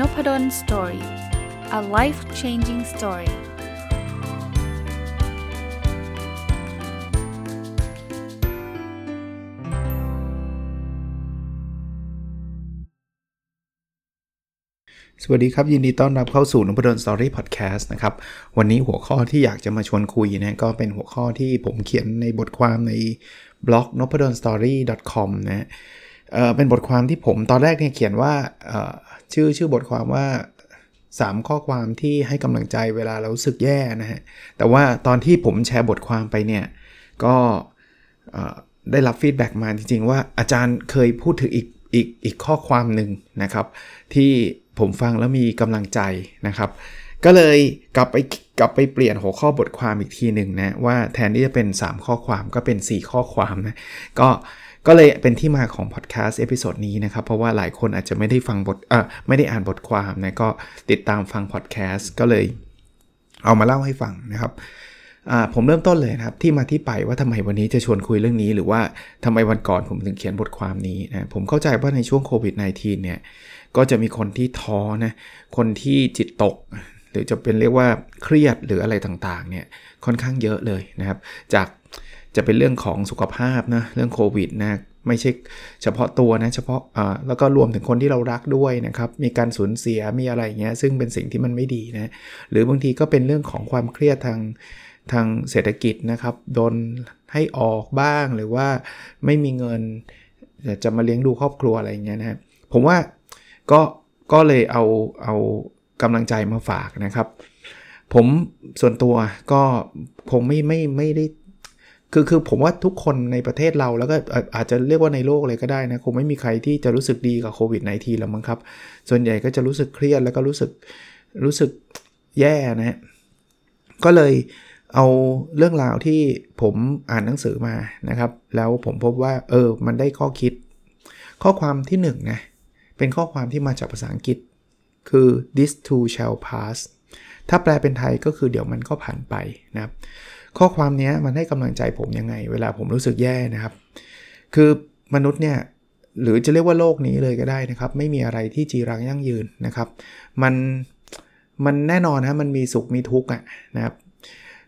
นพด ล Story a life changing story สวัสดีครับ ยินดีต้อนรับเข้าสู่นพดล Story พอดแคสต์นะครับ วันนี้หัวข้อที่อยากจะมาชวนคุยนะก็เป็นหัวข้อที่ผมเขียนในบทความในบล็อก n o p a d o n s t o r y com นะ เป็นบทความที่ผมตอนแรกเนี่ยเขียนว่าชื่อชื่อบทความว่า 3 ข้อความที่ให้กำลังใจเวลาเราสึกแย่นะฮะ แต่ว่าตอนที่ผมแชร์บทความไปเนี่ย ก็ได้รับ feedback มาจริงๆ ว่าอาจารย์เคยพูดถึงอีกอีกอีกข้อความหนึ่งนะครับ ที่ผมฟังแล้วมีกำลังใจนะครับ ก็เลยกลับไปกลับไปเปลี่ยนหัวข้อบทความอีกทีหนึ่งนะว่าแทนที่จะเป็น 3 ข้อความก็เป็น 4 ข้อความนะก็ ก็เลยเป็นที่มาของพอดแคสต์ episode นี้นะครับ เพราะว่าหลายคนอาจจะไม่ได้ฟังบทเออไม่ได้อ่านบทความนะก็ติดตามฟังพอดแคสต์ก็เลยเอามาเล่าให้ฟังนะครับผมเริ่มต้นเลยนะครับ ที่มาที่ไปว่าทำไมวันนี้จะชวนคุยเรื่องนี้ หรือว่าทำไมวันก่อนผมถึงเขียนบทความนี้นะผมเข้าใจว่าในช่วงโควิด -19 เนี่ยก็จะมีคนที่ท้อนะคนที่จิตตก หรือจะเป็นเรียกว่าเครียดหรืออะไรต่างๆเนี่ยค่อนข้างเยอะเลยนะครับ จาก จะเป็นเรื่องของสุขภาพนะเรื่องโควิดนะไม่ใช่เฉพาะตัวนะเฉพาะอ่าแล้วก็รวมถึงคนที่เรารักด้วยนะครับมีการสูญเสียมีอะไรเงี้ยซึ่งเป็นสิ่งที่มันไม่ดีนะหรือบางทีก็เป็นเรื่องของความเครียดทางทางเศรษฐกิจนะครับโดนให้ออกบ้างหรือว่าไม่มีเงินจะมาเลี้ยงดูครอบครัวอะไรเงี้ยนะผมว่าก็ก็เลยเอาเอากำลังใจมาฝากนะครับ ผมส่วนตัวก็คงไม่ไม่ไม่ได้ คือคือผมว่าทุกคนในประเทศเราแล้วก็อาจจะเรียกว่าในโลกเลยก็ได้นะคงไม่มีใครที่จะรู้สึกดีกับโควิด -19 แล้วมั้งครับ ส่วนใหญ่ก็จะรู้สึกเครียดแล้วก็รู้สึกรู้สึกแย่นะฮะก็เลยเอาเรื่องราวที่ผมอ่านหนังสือมานะครับ แล้วผมพบว่าเออมันได้ข้อคิด ข้อความที่1นนะเป็นข้อความที่มาจากภาษาอังกฤษ คือ this too shall pass ถ้าแปลเป็นไทยก็คือเดี๋ยวมันก็ผ่านไปนะครับ ข้อความนี้มันให้กำลังใจผมยังไง เวลาผมรู้สึกแย่นะครับ คือมนุษย์เนี่ยหรือจะเรียกว่าโลกนี้เลยก็ได้นะครับ ไม่มีอะไรที่จีรังยั่งยืนนะครับ มันมันแน่นอนนะมันมีสุขมีทุกข์อะนะครับ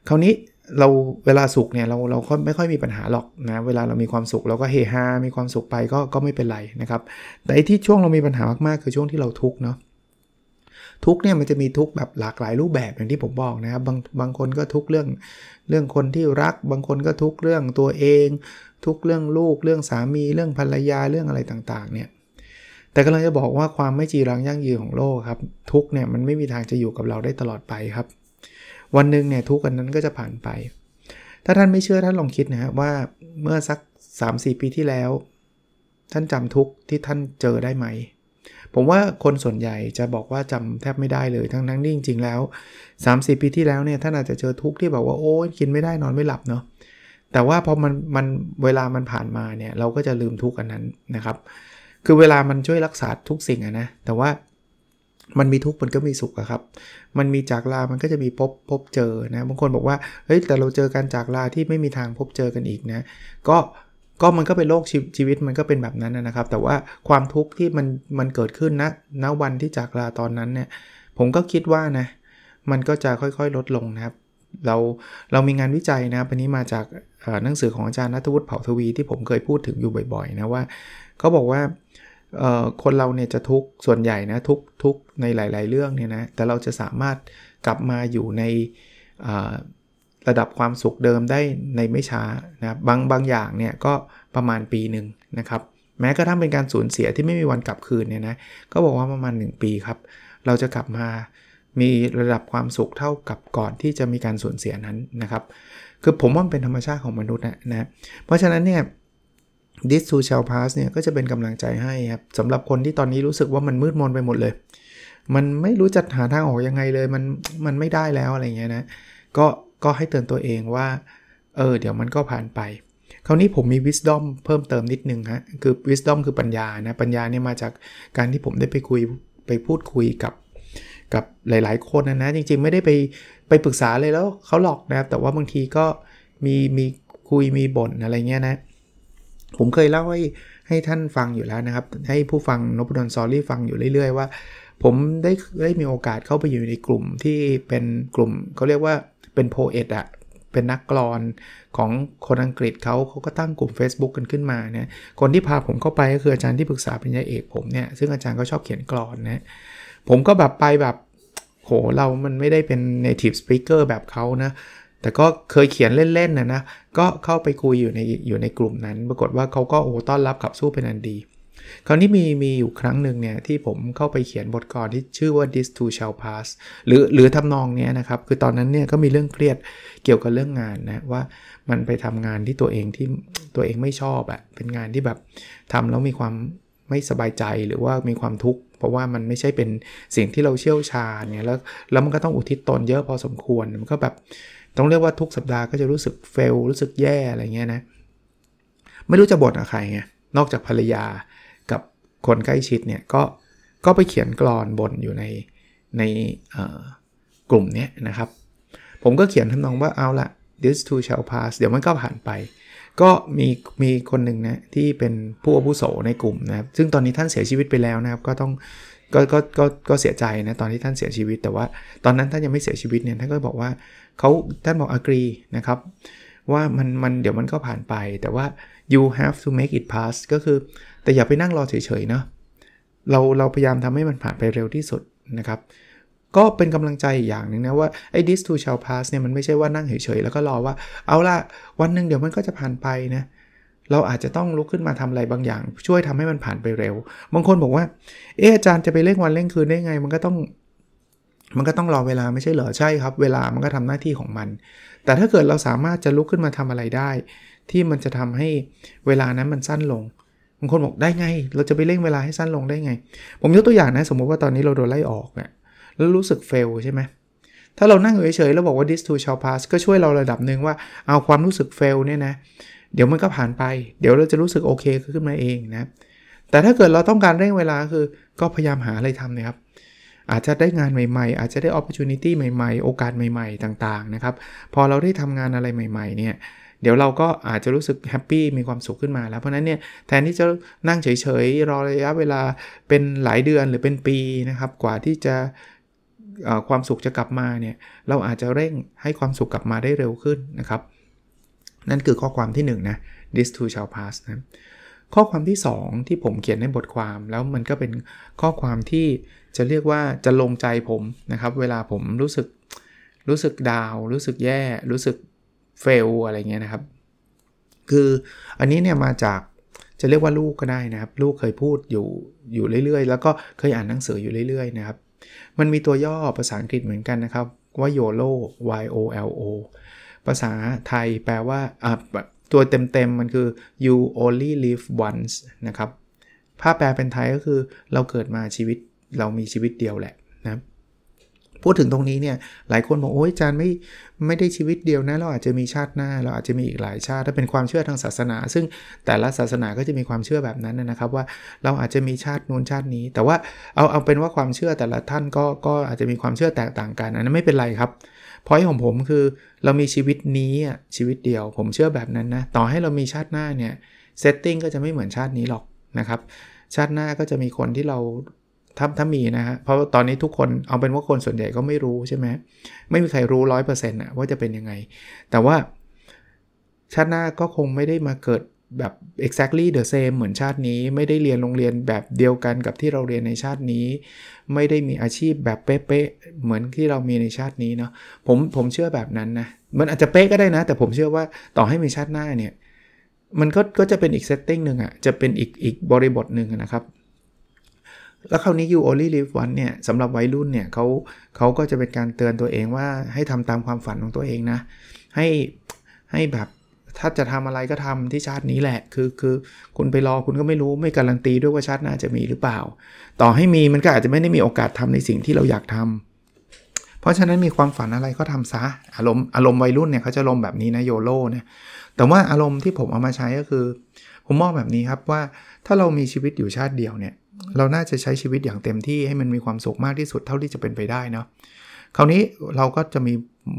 คราวนี้เราเวลาสุขเนี่ยเราเราไม่ค่อยมีปัญหาหรอกนะเวลาเรามีความสุขเราก็เฮฮา มีความสุขไปก็ก็ไม่เป็นไรนะครับ แต่ที่ช่วงเรามีปัญหามากๆ คือช่วงที่เราทุกข์เนาะ ทุกเนี่ยมันจะมีทุกแบบหลากหลายรูปแบบอย่างที่ผมบอกนะครับบางบางคนก็ทุกเรื่องเรื่องคนที่รัก บางคนก็ทุกเรื่องตัวเอง ทุกเรื่องลูกเรื่องสามีเรื่องภรรยาเรื่องอะไรต่างๆเนี่ยแต่ก็เลยจะบอกว่าความไม่จีรังยั่งยืนของโลกครับทุกเนี่ยมันไม่มีทางจะอยู่กับเราได้ตลอดไปครับ วันหนึ่งเนี่ยทุกอันนั้นก็จะผ่านไป ถ้าท่านไม่เชื่อท่านลองคิดนะว่าเมื่อสัก 3-4 ปีที่แล้ว ท่านจำทุกที่ท่านเจอได้ไหม ผมว่าคนส่วนใหญ่จะบอกว่าจำแทบไม่ได้เลยทั้งนั้นจริงๆแล้ว 30 ปีที่แล้วเนี่ยท่านอาจจะเจอทุกข์ที่แบบว่าโอ้ยกินไม่ได้นอนไม่หลับเนาะแต่ว่าพอมันมันเวลามันผ่านมาเนี่ยเราก็จะลืมทุกข์อันนั้นนะครับ คือเวลามันช่วยรักษาทุกสิ่งอะนะแต่ว่ามันมีทุกข์มันก็มีสุขอะครับ มันมีจากลา มันก็จะมีพบพบเจอนะ บางคนบอกว่า เฮ้ย แต่เราเจอการจากลาที่ไม่มีทางพบเจอกันอีกนะ ก็ ก็มันก็เป็นโลกชีวิตมันก็เป็นแบบนั้นนะครับ แต่ว่าความทุกข์ที่มันมันเกิดขึ้นนะณวันที่จากลาตอนนั้นเนี่ย ผมก็คิดว่านะมันก็จะค่อยๆลดลงนะครับ เราเรามีงานวิจัยนะครับอันนี้มาจากหนังสือของอาจารย์นัทวุฒิเผ่าทวีที่ผมเคยพูดถึงอยู่บ่อยๆนะว่าเขาบอกว่าคนเราเนี่ยจะทุกส่วนใหญ่นะทุกทุกในหลาย ๆ เรื่องเนี่ยนะแต่เราจะสามารถกลับมาอยู่ใน ระดับความสุขเดิมได้ในไม่ช้านะบบางบางอย่างเนี่ยก็ประมาณปีหนึ่งนะครับ แม้กระทั่งเป็นการสูญเสียที่ไม่มีวันกลับคืนเนี่ยนะก็บอกว่าประมาณ 1 ปีครับ เราจะกลับมามีระดับความสุขเท่ากับก่อนที่จะมีการสูญเสียนั้นนะครับ คือผมว่ามันเป็นธรรมชาติของมนุษย์นะนะเพราะฉะนั้นเนี่ย this to shall pass เนี่ยก็จะเป็นกำลังใจให้ครับสำหรับคนที่ตอนนี้รู้สึกว่ามันมืดมนไปหมดเลย มันไม่รู้จะหาทางออกยังไงเลย มันมันไม่ได้แล้วอะไรเงี้ยนะก็ ก็ให้เตือนตัวเองว่า เออ เดี๋ยวมันก็ผ่านไป คราวนี้ผมมี wisdom เพิ่มเติมนิดนึงฮะ คือ wisdom คือปัญญานะ ปัญญาเนี่ยมาจากการที่ผมได้ไปคุยไปพูดคุยกับกับหลาย ๆ คนนะนะ จริง ๆ ไม่ได้ไปไปปรึกษาเลยแล้วเขาหลอกนะครับแต่ว่าบางทีก็มีมีคุยมีบ่นอะไรเงี้ยนะ ผมเคยเล่าให้ให้ท่านฟังอยู่แล้วนะครับ ให้ผู้ฟังนบดอนซอรี่ฟังอยู่เรื่อย ๆ ว่า ผมได้ได้มีโอกาสเข้าไปอยู่ในกลุ่มที่เป็นกลุ่มเขาเรียกว่า เป็นโพเอตอะเป็นนักกรอนของคนอังกฤษเขาเขาก็ตั้งกลุ่ม Facebook กันขึ้นมาเนี่ยคนที่พาผมเข้าไปก็คืออาจารย์ที่ปรึกษาปริญญาเอกผมเนี่ยซึ่งอาจารย์ก็ชอบเขียนกรอนนะผมก็แบบไปแบบโหเรามันไม่ได้เป็น native speaker แบบเขานะแต่ก็เคยเขียนเล่นๆนะนะก็เข้าไปคุยอยู่ในอยู่ในกลุ่มนั้น ปรากฏว่าเขาก็โอ้ต้อนรับขับสู้เป็นอันดี คราวนี้มีมีอยู่ครั้งหนึ่งเนี่ยที่ผมเข้าไปเขียนบทกลอนที่ชื่อว่า this too shall pass หรือหรือทำนองเนี้ยนะครับ คือตอนนั้นเนี่ยก็มีเรื่องเครียดเกี่ยวกับเรื่องงานนะว่ามันไปทำงานที่ตัวเองที่ตัวเองไม่ชอบอะเป็นงานที่แบบทำแล้วมีความไม่สบายใจหรือว่ามีความทุกข์เพราะว่ามันไม่ใช่เป็นสิ่งที่เราเชี่ยวชาญเนี่ยแล้วแล้วมันก็ต้องอุทิศตนเยอะพอสมควรมันก็แบบต้องเรียกว่าทุกสัปดาห์ก็จะรู้สึกเฟลรู้สึกแย่อะไรเงี้ยนะไม่รู้จะบ่นกับใครไงนอกจากภรรยา คนใกล้ชิดเนี่ยก็ก็ไปเขียนกรอนบนอยู่ในในกลุ่มนี้นะครับ ผมก็เขียนทำนองว่าเอาละ this too shall pass เดี๋ยวมันก็ผ่านไป ก็มีมีคนหนึ่งนะที่เป็นผู้อาวุโสในกลุ่มนะครับ ซึ่งตอนนี้ท่านเสียชีวิตไปแล้วนะครับ ก็ต้องก็ก็ก็ก็เสียใจนะตอนที่ท่านเสียชีวิต แต่ว่าตอนนั้นท่านยังไม่เสียชีวิตเนี่ยท่านก็บอกว่าเขาท่านบอก agree นะครับ ว่ามันมันเดี๋ยวมันก็ผ่านไป แต่ว่า you have to make it pass ก็คือ แต่อย่าไปนั่งรอเฉยๆเนะเราเราพยายามทำให้มันผ่านไปเร็วที่สุดนะครับก็เป็นกำลังใจอย่างหนึ่งนะว่าไอ้ this too shall pass เนี่ยมันไม่ใช่ว่านั่งเฉยๆแล้วก็รอว่าเอาละวันหนึ่งเดี๋ยวมันก็จะผ่านไปนะเราอาจจะต้องลุกขึ้นมาทำอะไรบางอย่าง ช่วยทำให้มันผ่านไปเร็ว บางคนบอกว่าเอออาจารย์จะไปเร่งวันเร่งคืนได้ไง มันก็ต้อง มันก็ต้องรอเวลาไม่ใช่เหรอใช่ครับ เวลามันก็ทำหน้าที่ของมัน แต่ถ้าเกิดเราสามารถจะลุกขึ้นมาทำอะไรได้ ที่มันจะทำให้เวลานั้นมันสั้นลง บางคนบอกได้ไง เราจะไปเร่งเวลาให้สั้นลงได้ไง ผมยกตัวอย่างนะ สมมุติว่าตอนนี้เราโดนไล่ออกเนี่ยแล้วรู้สึกเฟลใช่ไหมถ้าเรานั่งเฉยๆแล้วบอกว่า this too shall pass ก็ช่วยเราระดับหนึ่งว่าเอาความรู้สึกเฟลเนี่ยนะ เดี๋ยวมันก็ผ่านไป เดี๋ยวเราจะรู้สึกโอเคขึ้นมาเองนะ แต่ถ้าเกิดเราต้องการเร่งเวลาคือ ก็พยายามหาอะไรทำนะครับ อาจจะได้งานใหม่ๆ อาจจะได้ opportunity ใหม่ๆ โอกาสใหม่ๆ ต่างๆ นะครับ พอเราได้ทำงานอะไรใหม่ ๆ เนี่ย เดี๋ยวเราก็อาจจะรู้สึกแฮปปี้มีความสุขขึ้นมาแล้วเพราะนั้นเนี่ยแทนที่จะนั่งเฉยๆรอระยะเวลาเป็นหลายเดือนหรือเป็นปีนะครับกว่าที่จะความสุขจะกลับมาเนี่ยเราอาจจะเร่งให้ความสุขกลับมาได้เร็วขึ้นนะครับ นั่นคือข้อความที่1นนะ this too shall pass นะข้อความที่ 2 ที่ผมเขียนในบทความแล้วมันก็เป็นข้อความที่จะเรียกว่าจะลงใจผมนะครับ เวลาผมรู้สึกรู้สึกดาว รู้สึกแย่ รู้สึก เฟลอะไรเงี้ยนะครับ คืออันนี้เนี่ยมาจากจะเรียกว่าลูกก็ได้นะครับ ลูกเคยพูดอยู่อยู่เรื่อยๆ แล้วก็เคยอ่านหนังสืออยู่เรื่อยๆนะครับ มันมีตัวย่อภาษาอังกฤษเหมือนกันนะครับ ว่า YOLO Y O L O ภาษาไทยแปลว่าอ่าตัวเต็มๆมันคือ you only live once นะครับ ภาพแปลเป็นไทยก็คือเราเกิดมาชีวิตเรามีชีวิตเดียวแหละ พูดถึงตรงนี้เนี่ยหลายคนบอกโอ้ยอาจารย์ไม่ไม่ได้ชีวิตเดียวนะเราอาจจะมีชาติหน้า เราอาจจะมีอีกหลายชาติถ้าเป็นความเชื่อทางศาสนา ซึ่งแต่ละศาสนาก็จะมีความเชื่อแบบนั้นนะครับว่าเราอาจจะมีชาตินู้นชาตินี้ แต่ว่าเอาเอาเป็นว่าความเชื่อแต่ละท่านก็ก็อาจจะมีความเชื่อแตกต่างกันอันนั้นไม่เป็นไรครับพอยของผมคือเรามีชีวิตนี้ชีวิตเดียว ผมเชื่อแบบนั้นนะต่อให้เรามีชาติหน้าเนี่ยเซตติ้งก็จะไม่เหมือนชาตินี้หรอกนะครับชาติหน้าก็จะมีคนที่เรา ถ้าถ้ามีนะฮะ เพราะตอนนี้ทุกคนเอาเป็นว่าคนส่วนใหญ่ก็ไม่รู้ใช่ไหม ไม่มีใครรู้ร้อยเปอร์เซ็นต์ว่าจะเป็นยังไง แต่ว่าชาติหน้าก็คงไม่ได้มาเกิดแบบ exactly the same เหมือนชาตินี้ ไม่ได้เรียนโรงเรียนแบบเดียวกันกับที่เราเรียนในชาตินี้ ไม่ได้มีอาชีพแบบเป๊ะๆเหมือนที่เรามีในชาตินี้เนาะผมผมเชื่อแบบนั้นนะมันอาจจะเป๊ะก็ได้นะ แต่ผมเชื่อว่าต่อให้มีชาติหน้าเนี่ยมันก็ก็จะเป็นอีกเซตติ้งหนึ่งอะ่ะจะเป็นอีกอีกบริบทหนึ่งนะครับ แล้วคราวนี้ you only live one เนี่ยสำหรับวัยรุ่นเนี่ยเขาเขาก็จะเป็นการเตือนตัวเองว่าให้ทำตามความฝันของตัวเองนะ ให้ให้แบบถ้าจะทำอะไรก็ทำที่ชาตินี้แหละ คือคือคุณไปรอคุณก็ไม่รู้ไม่การันตีด้วยว่าชาติหน้าจะมีหรือเปล่า ต่อให้มีมันก็อาจจะไม่ได้มีโอกาสทำในสิ่งที่เราอยากทำเพราะฉะนั้นมีความฝันอะไรก็ทำซะอารมณ์อารมณ์วัยรุ่นเนี่ยเขาจะลมแบบนี้นะโยโลเนี่ยแต่ว่าอารมณ์ที่ผมเอามาใช้ก็คือ ผมมองแบบนี้ครับว่าถ้าเรามีชีวิตอยู่ชาติเดียวเนี่ย เราน่าจะใช้ชีวิตอย่างเต็มที่ให้มันมีความสุขมากที่สุดเท่าที่จะเป็นไปได้เนาะคราวนี้เราก็จะมี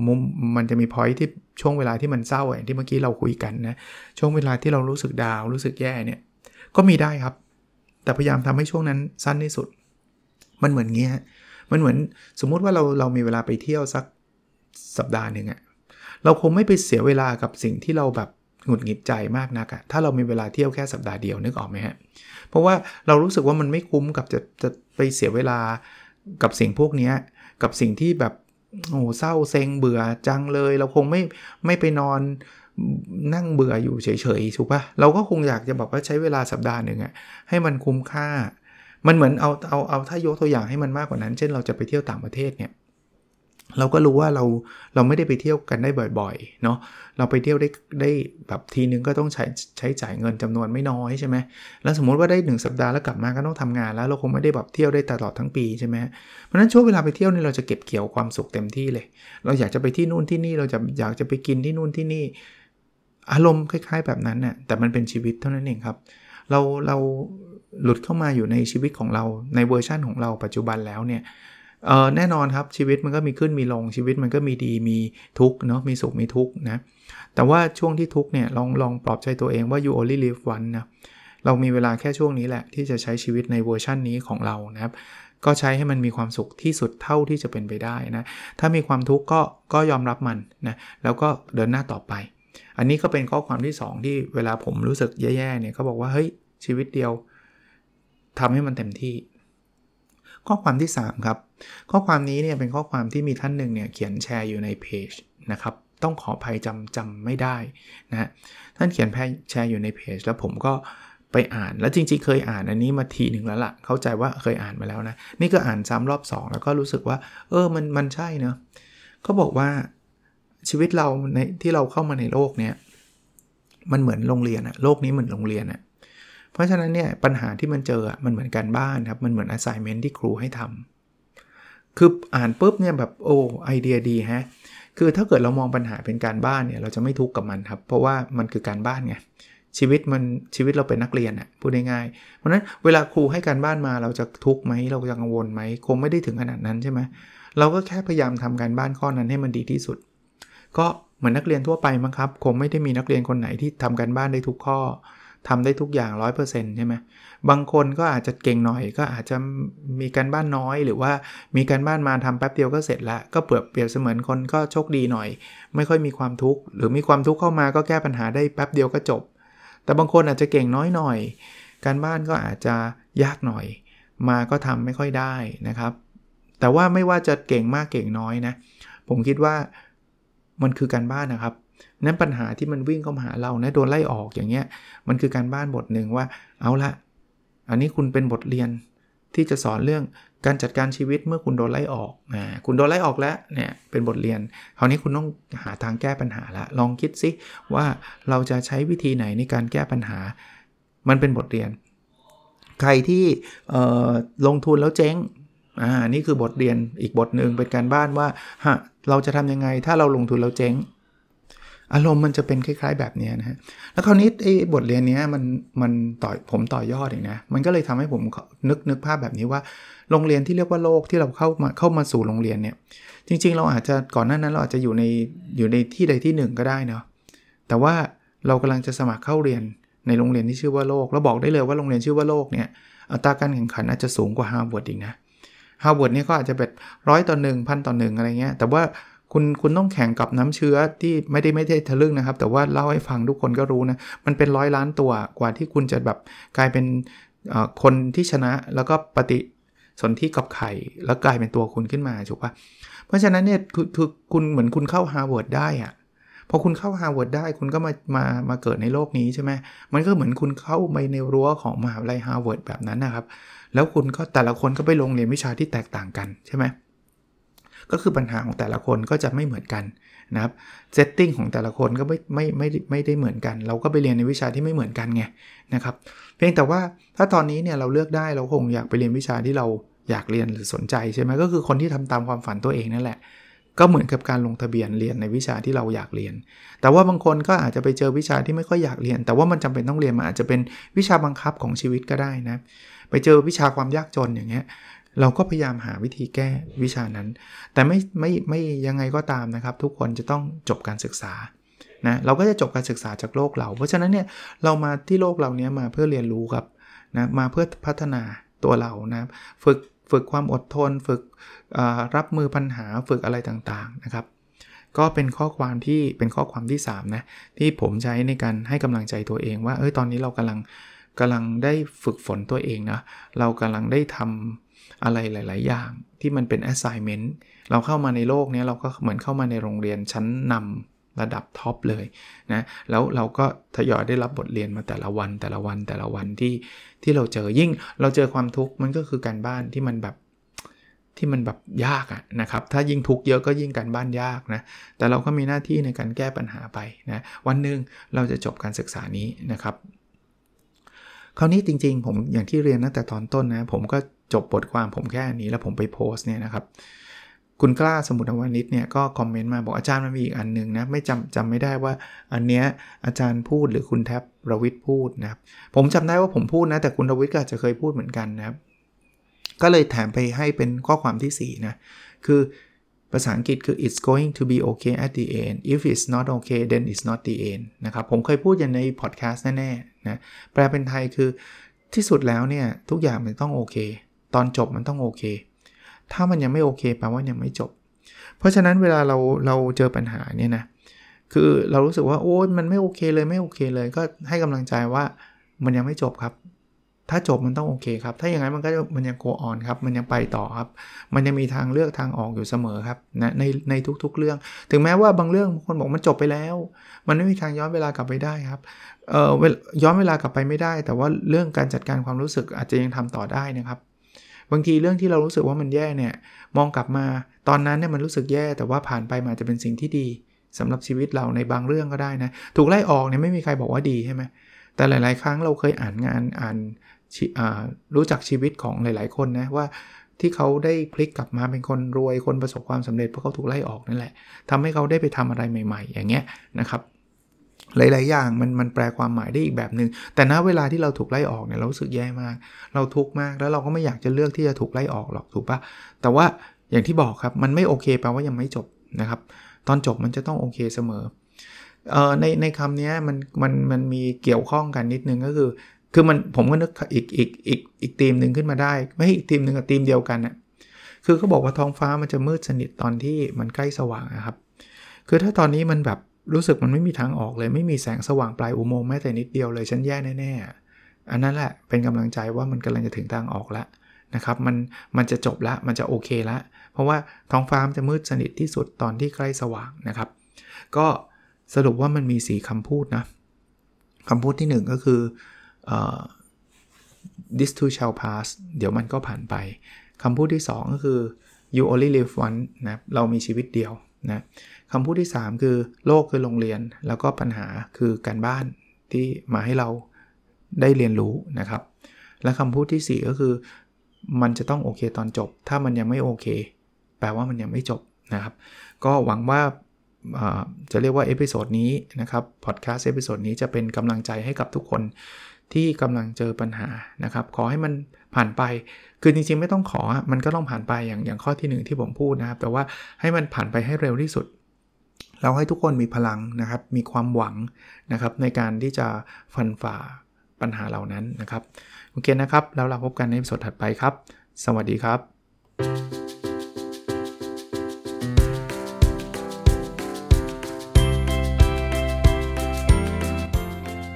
มุมมันจะมีพอยที่ช่วงเวลาที่มันเศร้าอย่างที่เมื่อกี้เราคุยกันนะช่วงเวลาที่เรารู้สึกดาวรู้สึกแย่เนี่ยก็มีได้ครับ แต่พยายามทำให้ช่วงนั้นสั้นที่สุด มันเหมือนเงี้ยมันเหมือนสมมุติว่าเราเรามีเวลาไปเที่ยวสักสัปดาห์หนึ่งอะเราคงไม่ไปเสียเวลากับสิ่งที่เราแบบ หงุดหงิดใจมากนักอะถ้าเรามีเวลาเที่ยวแค่สัปดาห์เดียวนึกออกไหมฮะ เพราะว่าเรารู้สึกว่ามันไม่คุ้มกับจะจะไปเสียเวลากับสิ่งพวกนี้กับสิ่งที่แบบโอ้เศร้าเซ็งเบื่อจังเลย เราคงไม่ไม่ไปนอนนั่งเบื่ออยู่เฉยๆถูกปะเราก็คงอยากจะบอกว่าใช้เวลาสัปดาห์หนึ่งอะให้มันคุ้มค่า มันเหมือนเอาเอาเอาถ้ายกตัวอย่างให้มันมากกว่านั้น เช่นเราจะไปเที่ยวต่างประเทศเนี่ย เราก็รู้ว่าเราเราไม่ได้ไปเที่ยวกันได้บ่อยๆเนาะเราไปเที่ยวได้ได้แบบทีนึงก็ต้องใช้ใช้จ่ายเงินจำนวนไม่น้อยใช่ไหมแล้วสมมติว่าได้ 1 สัปดาห์แล้วกลับมาก็ต้องทำงานแล้วเราคงไม่ได้แบบเที่ยวได้ตลอดทั้งปีใช่ไหมเพราะฉะนั้นช่วงเวลาไปเที่ยวนี่เราจะเก็บเกี่ยวความสุขเต็มที่เลย เราอยากจะไปที่นู่นที่นี่เราจะอยากจะไปกินที่นู่นที่นี่ อารมณ์คล้ายๆ แบบนั้นน่ะแต่มันเป็นชีวิตเท่านั้นเองครับ เราเราหลุดเข้ามาอยู่ในชีวิตของเราในเวอร์ชั่นของเราปัจจุบันแล้วเนี่ย เออแน่นอนครับชีวิตมันก็มีขึ้นมีลงชีวิตมันก็มีดีมีทุกข์เนาะมีสุขมีทุกข์นะแต่ว่าช่วงที่ทุกข์เนี่ยลองลองปลอบใจตัวเองว่า you only live once นะเรามีเวลาแค่ช่วงนี้แหละ ที่จะใช้ชีวิตในเวอร์ชั่นนี้ของเรานะครับ ก็ใช้ให้มันมีความสุขที่สุดเท่าที่จะเป็นไปได้นะ ถ้ามีความทุกข์ก็ก็ยอมรับมันนะแล้วก็เดินหน้าต่อไป อันนี้ก็เป็นข้อความที่ 2 ที่เวลาผมรู้สึกแย่ๆเนี่ยเขาบอกว่าเฮ้ยชีวิตเดียวทำให้มันเต็มที่ ข้อความที่ 3 ครับ ข้อความนี้เนี่ยเป็นข้อความที่มีท่านหนึ่งเนี่ยเขียนแชร์อยู่ในเพจนะครับต้องขออภัยจำจำไม่ได้นะท่านเขียนแชร์อยู่ในเพจแล้วผมก็ไปอ่านแล้วจริงๆ เคยอ่านอันนี้มาทีหนึ่งแล้วละ่ะ เข้าใจว่าเคยอ่านมาแล้วนะ นี่ก็อ่านซ้ำรอบ 2 แล้วก็รู้สึกว่า เออมันมันใช่เนาะเขาบอกว่าชีวิตเราในที่เราเข้ามาในโลกเนี้ยมันเหมือนโรงเรียนอะโลกนี้เหมือนโรงเรียนอะ เพราะฉะนั้นเนี่ยปัญหาที่มันเจอมันเหมือนการบ้านครับมันเหมือน assignment ที่ครูให้ทำคืออ่านปุ๊บเนี่ยแบบโอ้ไอเดียดีฮะคือถ้าเกิดเรามองปัญหาเป็นการบ้านเนี่ยเราจะไม่ทุกข์กับมันครับเพราะว่ามันคือการบ้านไงชีวิตมันชีวิตเราเป็นนักเรียนอะพูดง่ายๆเพราะนั้นเวลาครูให้การบ้านมาเราจะทุกข์ไหมเราจะกังวลไหมคงไม่ได้ถึงขนาดนั้นใช่ไหมเราก็แค่พยายามทำการบ้านข้อนั้นให้มันดีที่สุด ก็เหมือนนักเรียนทั่วไปมั้งครับ คงไม่ได้มีนักเรียนคนไหนที่ทำการบ้านได้ทุกข้อ ทำได้ทุกอย่าง 100%ใช่ไหมบางคนก็อาจจะเก่งหน่อย ก็อาจจะมีการบ้านน้อย หรือว่ามีการบ้านมาทำแป๊บเดียวก็เสร็จล้วก็เปรียบเปรียบเสมือนคนก็โชคดีหน่อย ไม่ค่อยมีความทุกข์หรือมีความทุกข์เข้ามาก็แก้ปัญหาได้แป๊บเดียวก็จบ แต่บางคนอาจจะเก่งน้อยหน่อย การบ้านก็อาจจะยากหน่อย มาก็ทำไม่ค่อยได้นะครับ แต่ว่าไม่ว่าจะเก่งมากเก่งน้อยนะผมคิดว่ามันคือการบ้านนะครับ นั้นปัญหาที่มันวิ่งเข้ามาหาเรานะโดนไล่ออกอย่างเงี้ยมันคือการบ้านบทหนึ่งว่าเอาละอันนี้คุณเป็นบทเรียนที่จะสอนเรื่องการจัดการชีวิตเมื่อคุณโดนไล่ออกนะคุณโดนไล่ออกแล้วเนี่ยเป็นบทเรียนคราวนี้คุณต้องหาทางแก้ปัญหาละลองคิดซิว่าเราจะใช้วิธีไหนในการแก้ปัญหา มันเป็นบทเรียน ใครที่ลงทุนแล้วเจ๊งอ่านี่คือบทเรียนอีกบทหนึ่งเป็นการบ้านว่าฮะเราจะทำยังไงถ้าเราลงทุนแล้วเจ๊ง อารมณ์มันจะเป็นคล้าย ๆ แบบนี้นะฮะ แล้วคราวนี้ไอ้บทเรียนนี้มันมันต่อผมต่อยอดเองนะ มันก็เลยทำให้ผมนึกนึกภาพแบบนี้ว่า โรงเรียนที่เรียกว่าโลกที่เราเข้ามาเข้ามาสู่โรงเรียนเนี่ย จริง ๆ เราอาจจะก่อนหน้านั้นเราอาจจะอยู่ในอยู่ในที่ใดที่หนึ่งก็ได้เนาะ แต่ว่าเรากำลังจะสมัครเข้าเรียนในโรงเรียนที่ชื่อว่าโลกแล้วบอกได้เลยว่าโรงเรียนชื่อว่าโลกเนี่ย อัตราการแข่งขันอาจจะสูงกว่าฮาร์วาร์ดอีกนะฮาร์วาร์ดเนี่ยก็อาจจะเป็นร้อยต่อหนึ่งพันต่อหนึ่งอะไรเงี้ย แต่ว่า คุณคุณต้องแข่งกับน้ำเชื้อที่ไม่ได้ไม่ได้ทะลึ่งนะครับ แต่ว่าเล่าให้ฟังทุกคนก็รู้นะ มันเป็นร้อยล้านตัวกว่าที่คุณจะแบบกลายเป็นคนที่ชนะแล้วก็ปฏิสนธิกับไข่แล้วกลายเป็นตัวคุณขึ้นมาถูกปะเพราะฉะนั้นเนี่ยคือคุณเหมือนคุณเข้าฮาร์วาร์ดได้อะพอคุณเข้าฮาร์วาร์ดได้คุณก็มามามาเกิดในโลกนี้ใช่ไหมมันก็เหมือนคุณเข้าไปในรั้วของมหาวิทยาลัยฮาร์วาร์ดแบบนั้นนะครับ แล้วคุณก็แต่ละคนก็ไปลงเรียนวิชาที่แตกต่างกันใช่ไหม ก็คือปัญหาของแต่ละคนก็จะไม่เหมือนกันนะครับ setting ของแต่ละคนก็ไม่ไม่ไม่ไม่ได้เหมือนกัน เราก็ไปเรียนในวิชาที่ไม่เหมือนกันไงนะครับเพียงแต่ว่าถ้าตอนนี้เนี่ยเราเลือกได้เราคงอยากไปเรียนวิชาที่เราอยากเรียนหรือสนใจใช่ไหมก็คือคนที่ทำตามความฝันตัวเองนั่นแหละ ก็เหมือนกับการลงทะเบียนเรียนในวิชาที่เราอยากเรียน แต่ว่าบางคนก็อาจจะไปเจอวิชาที่ไม่ค่อยอยากเรียน แต่ว่ามันจำเป็นต้องเรียนมันอาจจะเป็นวิชาบังคับของชีวิตก็ได้นะไปเจอวิชาความยากจนอย่างเงี้ย เราก็พยายามหาวิธีแก้วิชานั้น แต่ไม่ไม่ไม่ยังไงก็ตามนะครับ ทุกคนจะต้องจบการศึกษานะเราก็จะจบการศึกษาจากโลกเรา เพราะฉะนั้นเนี่ยเรามาที่โลกเราเนี้ยมาเพื่อเรียนรู้ครับนะมาเพื่อพัฒนาตัวเรานะฝึกฝึกความอดทน ฝึกรับมือปัญหาฝึกอะไรต่างๆนะครับ ก็เป็นข้อความที่เป็นข้อความที่3นะที่ผมใช้ในการให้กำลังใจตัวเองว่าเอ้ยตอนนี้เรากำลังกำลังได้ฝึกฝนตัวเองนะเรากำลังได้ทำ อะไรหลาย ๆ อย่างที่มันเป็น assignment เราเข้ามาในโลกนี้เราก็เหมือนเข้ามาในโรงเรียนชั้นนำระดับท็อปเลยนะแล้วเราก็ทยอยได้รับบทเรียนมาแต่ละวันแต่ละวันแต่ละวันที่ที่เราเจอยิ่งเราเจอความทุกข์มันก็คือการบ้านที่มันแบบที่มันแบบยากอะนะครับ ถ้ายิ่งทุกข์เยอะก็ยิ่งการบ้านยากนะ แต่เราก็มีหน้าที่ในการแก้ปัญหาไปนะ วันหนึ่งเราจะจบการศึกษานี้นะครับ คราวนี้จริง ๆ ผมอย่างที่เรียนตั้งแต่ตอนต้นนะ ผมก็จบบทความผมแค่นี้แล้วผมไปโพสต์เนี่ยนะครับ คุณกล้าสมุทรวานิชเนี่ยก็คอมเมนต์มาบอกอาจารย์มันมีอีกอันนึงนะ ไม่จำจำไม่ได้ว่าอันเนี้ยอาจารย์พูดหรือคุณแท็บรวิทย์พูดนะครับ ผมจำได้ว่าผมพูดนะ แต่คุณรวิทย์ก็อาจจะเคยพูดเหมือนกันนะครับ ก็เลยแถมไปให้เป็นข้อความที่4นะคือ ภาษาอังกฤษคือ it's going to be okay at the end if it's not okay then it's not the end นะครับ ผมเคยพูดอย่างในพอดแคสต์แน่ๆนะ แปลเป็นไทยคือที่สุดแล้วเนี่ย ทุกอย่างมันต้องโอเค ตอนจบมันต้องโอเค ถ้ามันยังไม่โอเคแปลว่ายังไม่จบ เพราะฉะนั้นเวลาเราเราเจอปัญหาเนี่ยนะ คือเรารู้สึกว่าโอ้ยมันไม่โอเคเลยไม่โอเคเลย ก็ให้กำลังใจว่ามันยังไม่จบครับ ถ้าจบมันต้องโอเคครับ ถ้าอย่างนั้นมันก็มันยังโกออนครับ มันยังไปต่อครับ มันยังมีทางเลือกทางออกอยู่เสมอครับนะในในทุกๆเรื่อง ถึงแม้ว่าบางเรื่องคนบอกมันจบไปแล้ว มันไม่มีทางย้อนเวลากลับไปได้ครับเอ่อย้อนเวลากลับไปไม่ได้ แต่ว่าเรื่องการจัดการความรู้สึกอาจจะยังทำต่อได้นะครับบางทีเรื่องที่เรารู้สึกว่ามันแย่เนี่ยมองกลับมาตอนนั้นเนี่ยมันรู้สึกแย่แต่ว่าผ่านไปมาจะเป็นสิ่งที่ดีสำหรับชีวิตเราในบางเรื่องก็ได้นะ ถูกไล่ออกเนี่ยไม่มีใครบอกว่าดีใช่ไหมแต่หลาย ๆ ครั้งเราเคยอ่านงานอ่าน รู้จักชีวิตของหลาย ๆ คนนะว่าที่เขาได้พลิกกลับมาเป็นคนรวยคนประสบความสำเร็จเพราะเขาถูกไล่ออกนั่นแหละทำให้เขาได้ไปทำอะไรใหม่ ๆ อย่างเงี้ยนะครับหลาย ๆ อย่างมันมันแปลความหมายได้อีกแบบหนึง่งแต่ณเวลาที่เราถูกไล่ออกเนี่ยเรารู้สึกแย่มาก เราทุกข์มากแล้วเราก็ไม่อยากจะเลือกที่จะถูกไล่ออกหรอกถูกปะแต่ว่าอย่างที่บอกครับมันไม่โอเคแปลว่ายังไม่จบนะครับตอนจบมันจะต้องโอเคเสมอเอ่อในในคำนี้มันมันมันมีเกี่ยวข้องกันนิดนึงก็คือ คือมันผมก็นึกอีกอีกอีกอีกทีมหนึ่งขึ้นมาได้ ไม่อีกทีมหนึ่งกับทีมเดียวกันนะ่ะคือเขาบอกว่าท้องฟ้ามันจะมืดสนิทตอนที่มันใกล้สว่างนะครับ คือถ้าตอนนี้มันแบบรู้สึกมันไม่มีทางออกเลยไม่มีแสงสว่างปลายอุโมงค์แม้แต่นิดเดียวเลยฉันแย่แน่ๆอันนั้นแหละเป็นกำลังใจว่ามันกำลังจะถึงทางออกแล้วนะครับมันมันจะจบละมันจะโอเคละเพราะว่าท้องฟ้ามันจะมืดสนิทที่สุดตอนที่ใกล้สว่างนะครับ ก็สรุปว่ามันมี 4คำพูดนะคำพูดที่ 1 ก็คือ this too shall pass เดี๋ยวมันก็ผ่านไปคำพูดที่ 2 ก็คือ you only live once นะเรามีชีวิตเดียวนะคำพูดที่ 3 คือโลกคือโรงเรียน แล้วก็ปัญหาคือการบ้านที่มาให้เราได้เรียนรู้นะครับ และคำพูดที่ 4 ก็คือ มันจะต้องโอเคตอนจบ ถ้ามันยังไม่โอเค แปลว่ามันยังไม่จบนะครับ ก็หวังว่าจะเรียกว่า episode นี้นะครับพอดแคสต์ episode นี้จะเป็นกำลังใจให้กับทุกคน ที่กำลังเจอปัญหานะครับ ขอให้มันผ่านไป คือจริงๆไม่ต้องขอ มันก็ต้องผ่านไปอย่างอย่างข้อที่ 1 ที่ผมพูดนะครับ แต่ว่าให้มันผ่านไปให้เร็วที่สุด เราให้ทุกคนมีพลังนะครับ มีความหวังนะครับในการที่จะฟันฝ่าปัญหาเหล่านั้นนะครับ โอเคนะครับ แล้วเราพบกันในสดถัดไปครับ สวัสดีครับ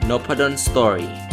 n o p a d o n Story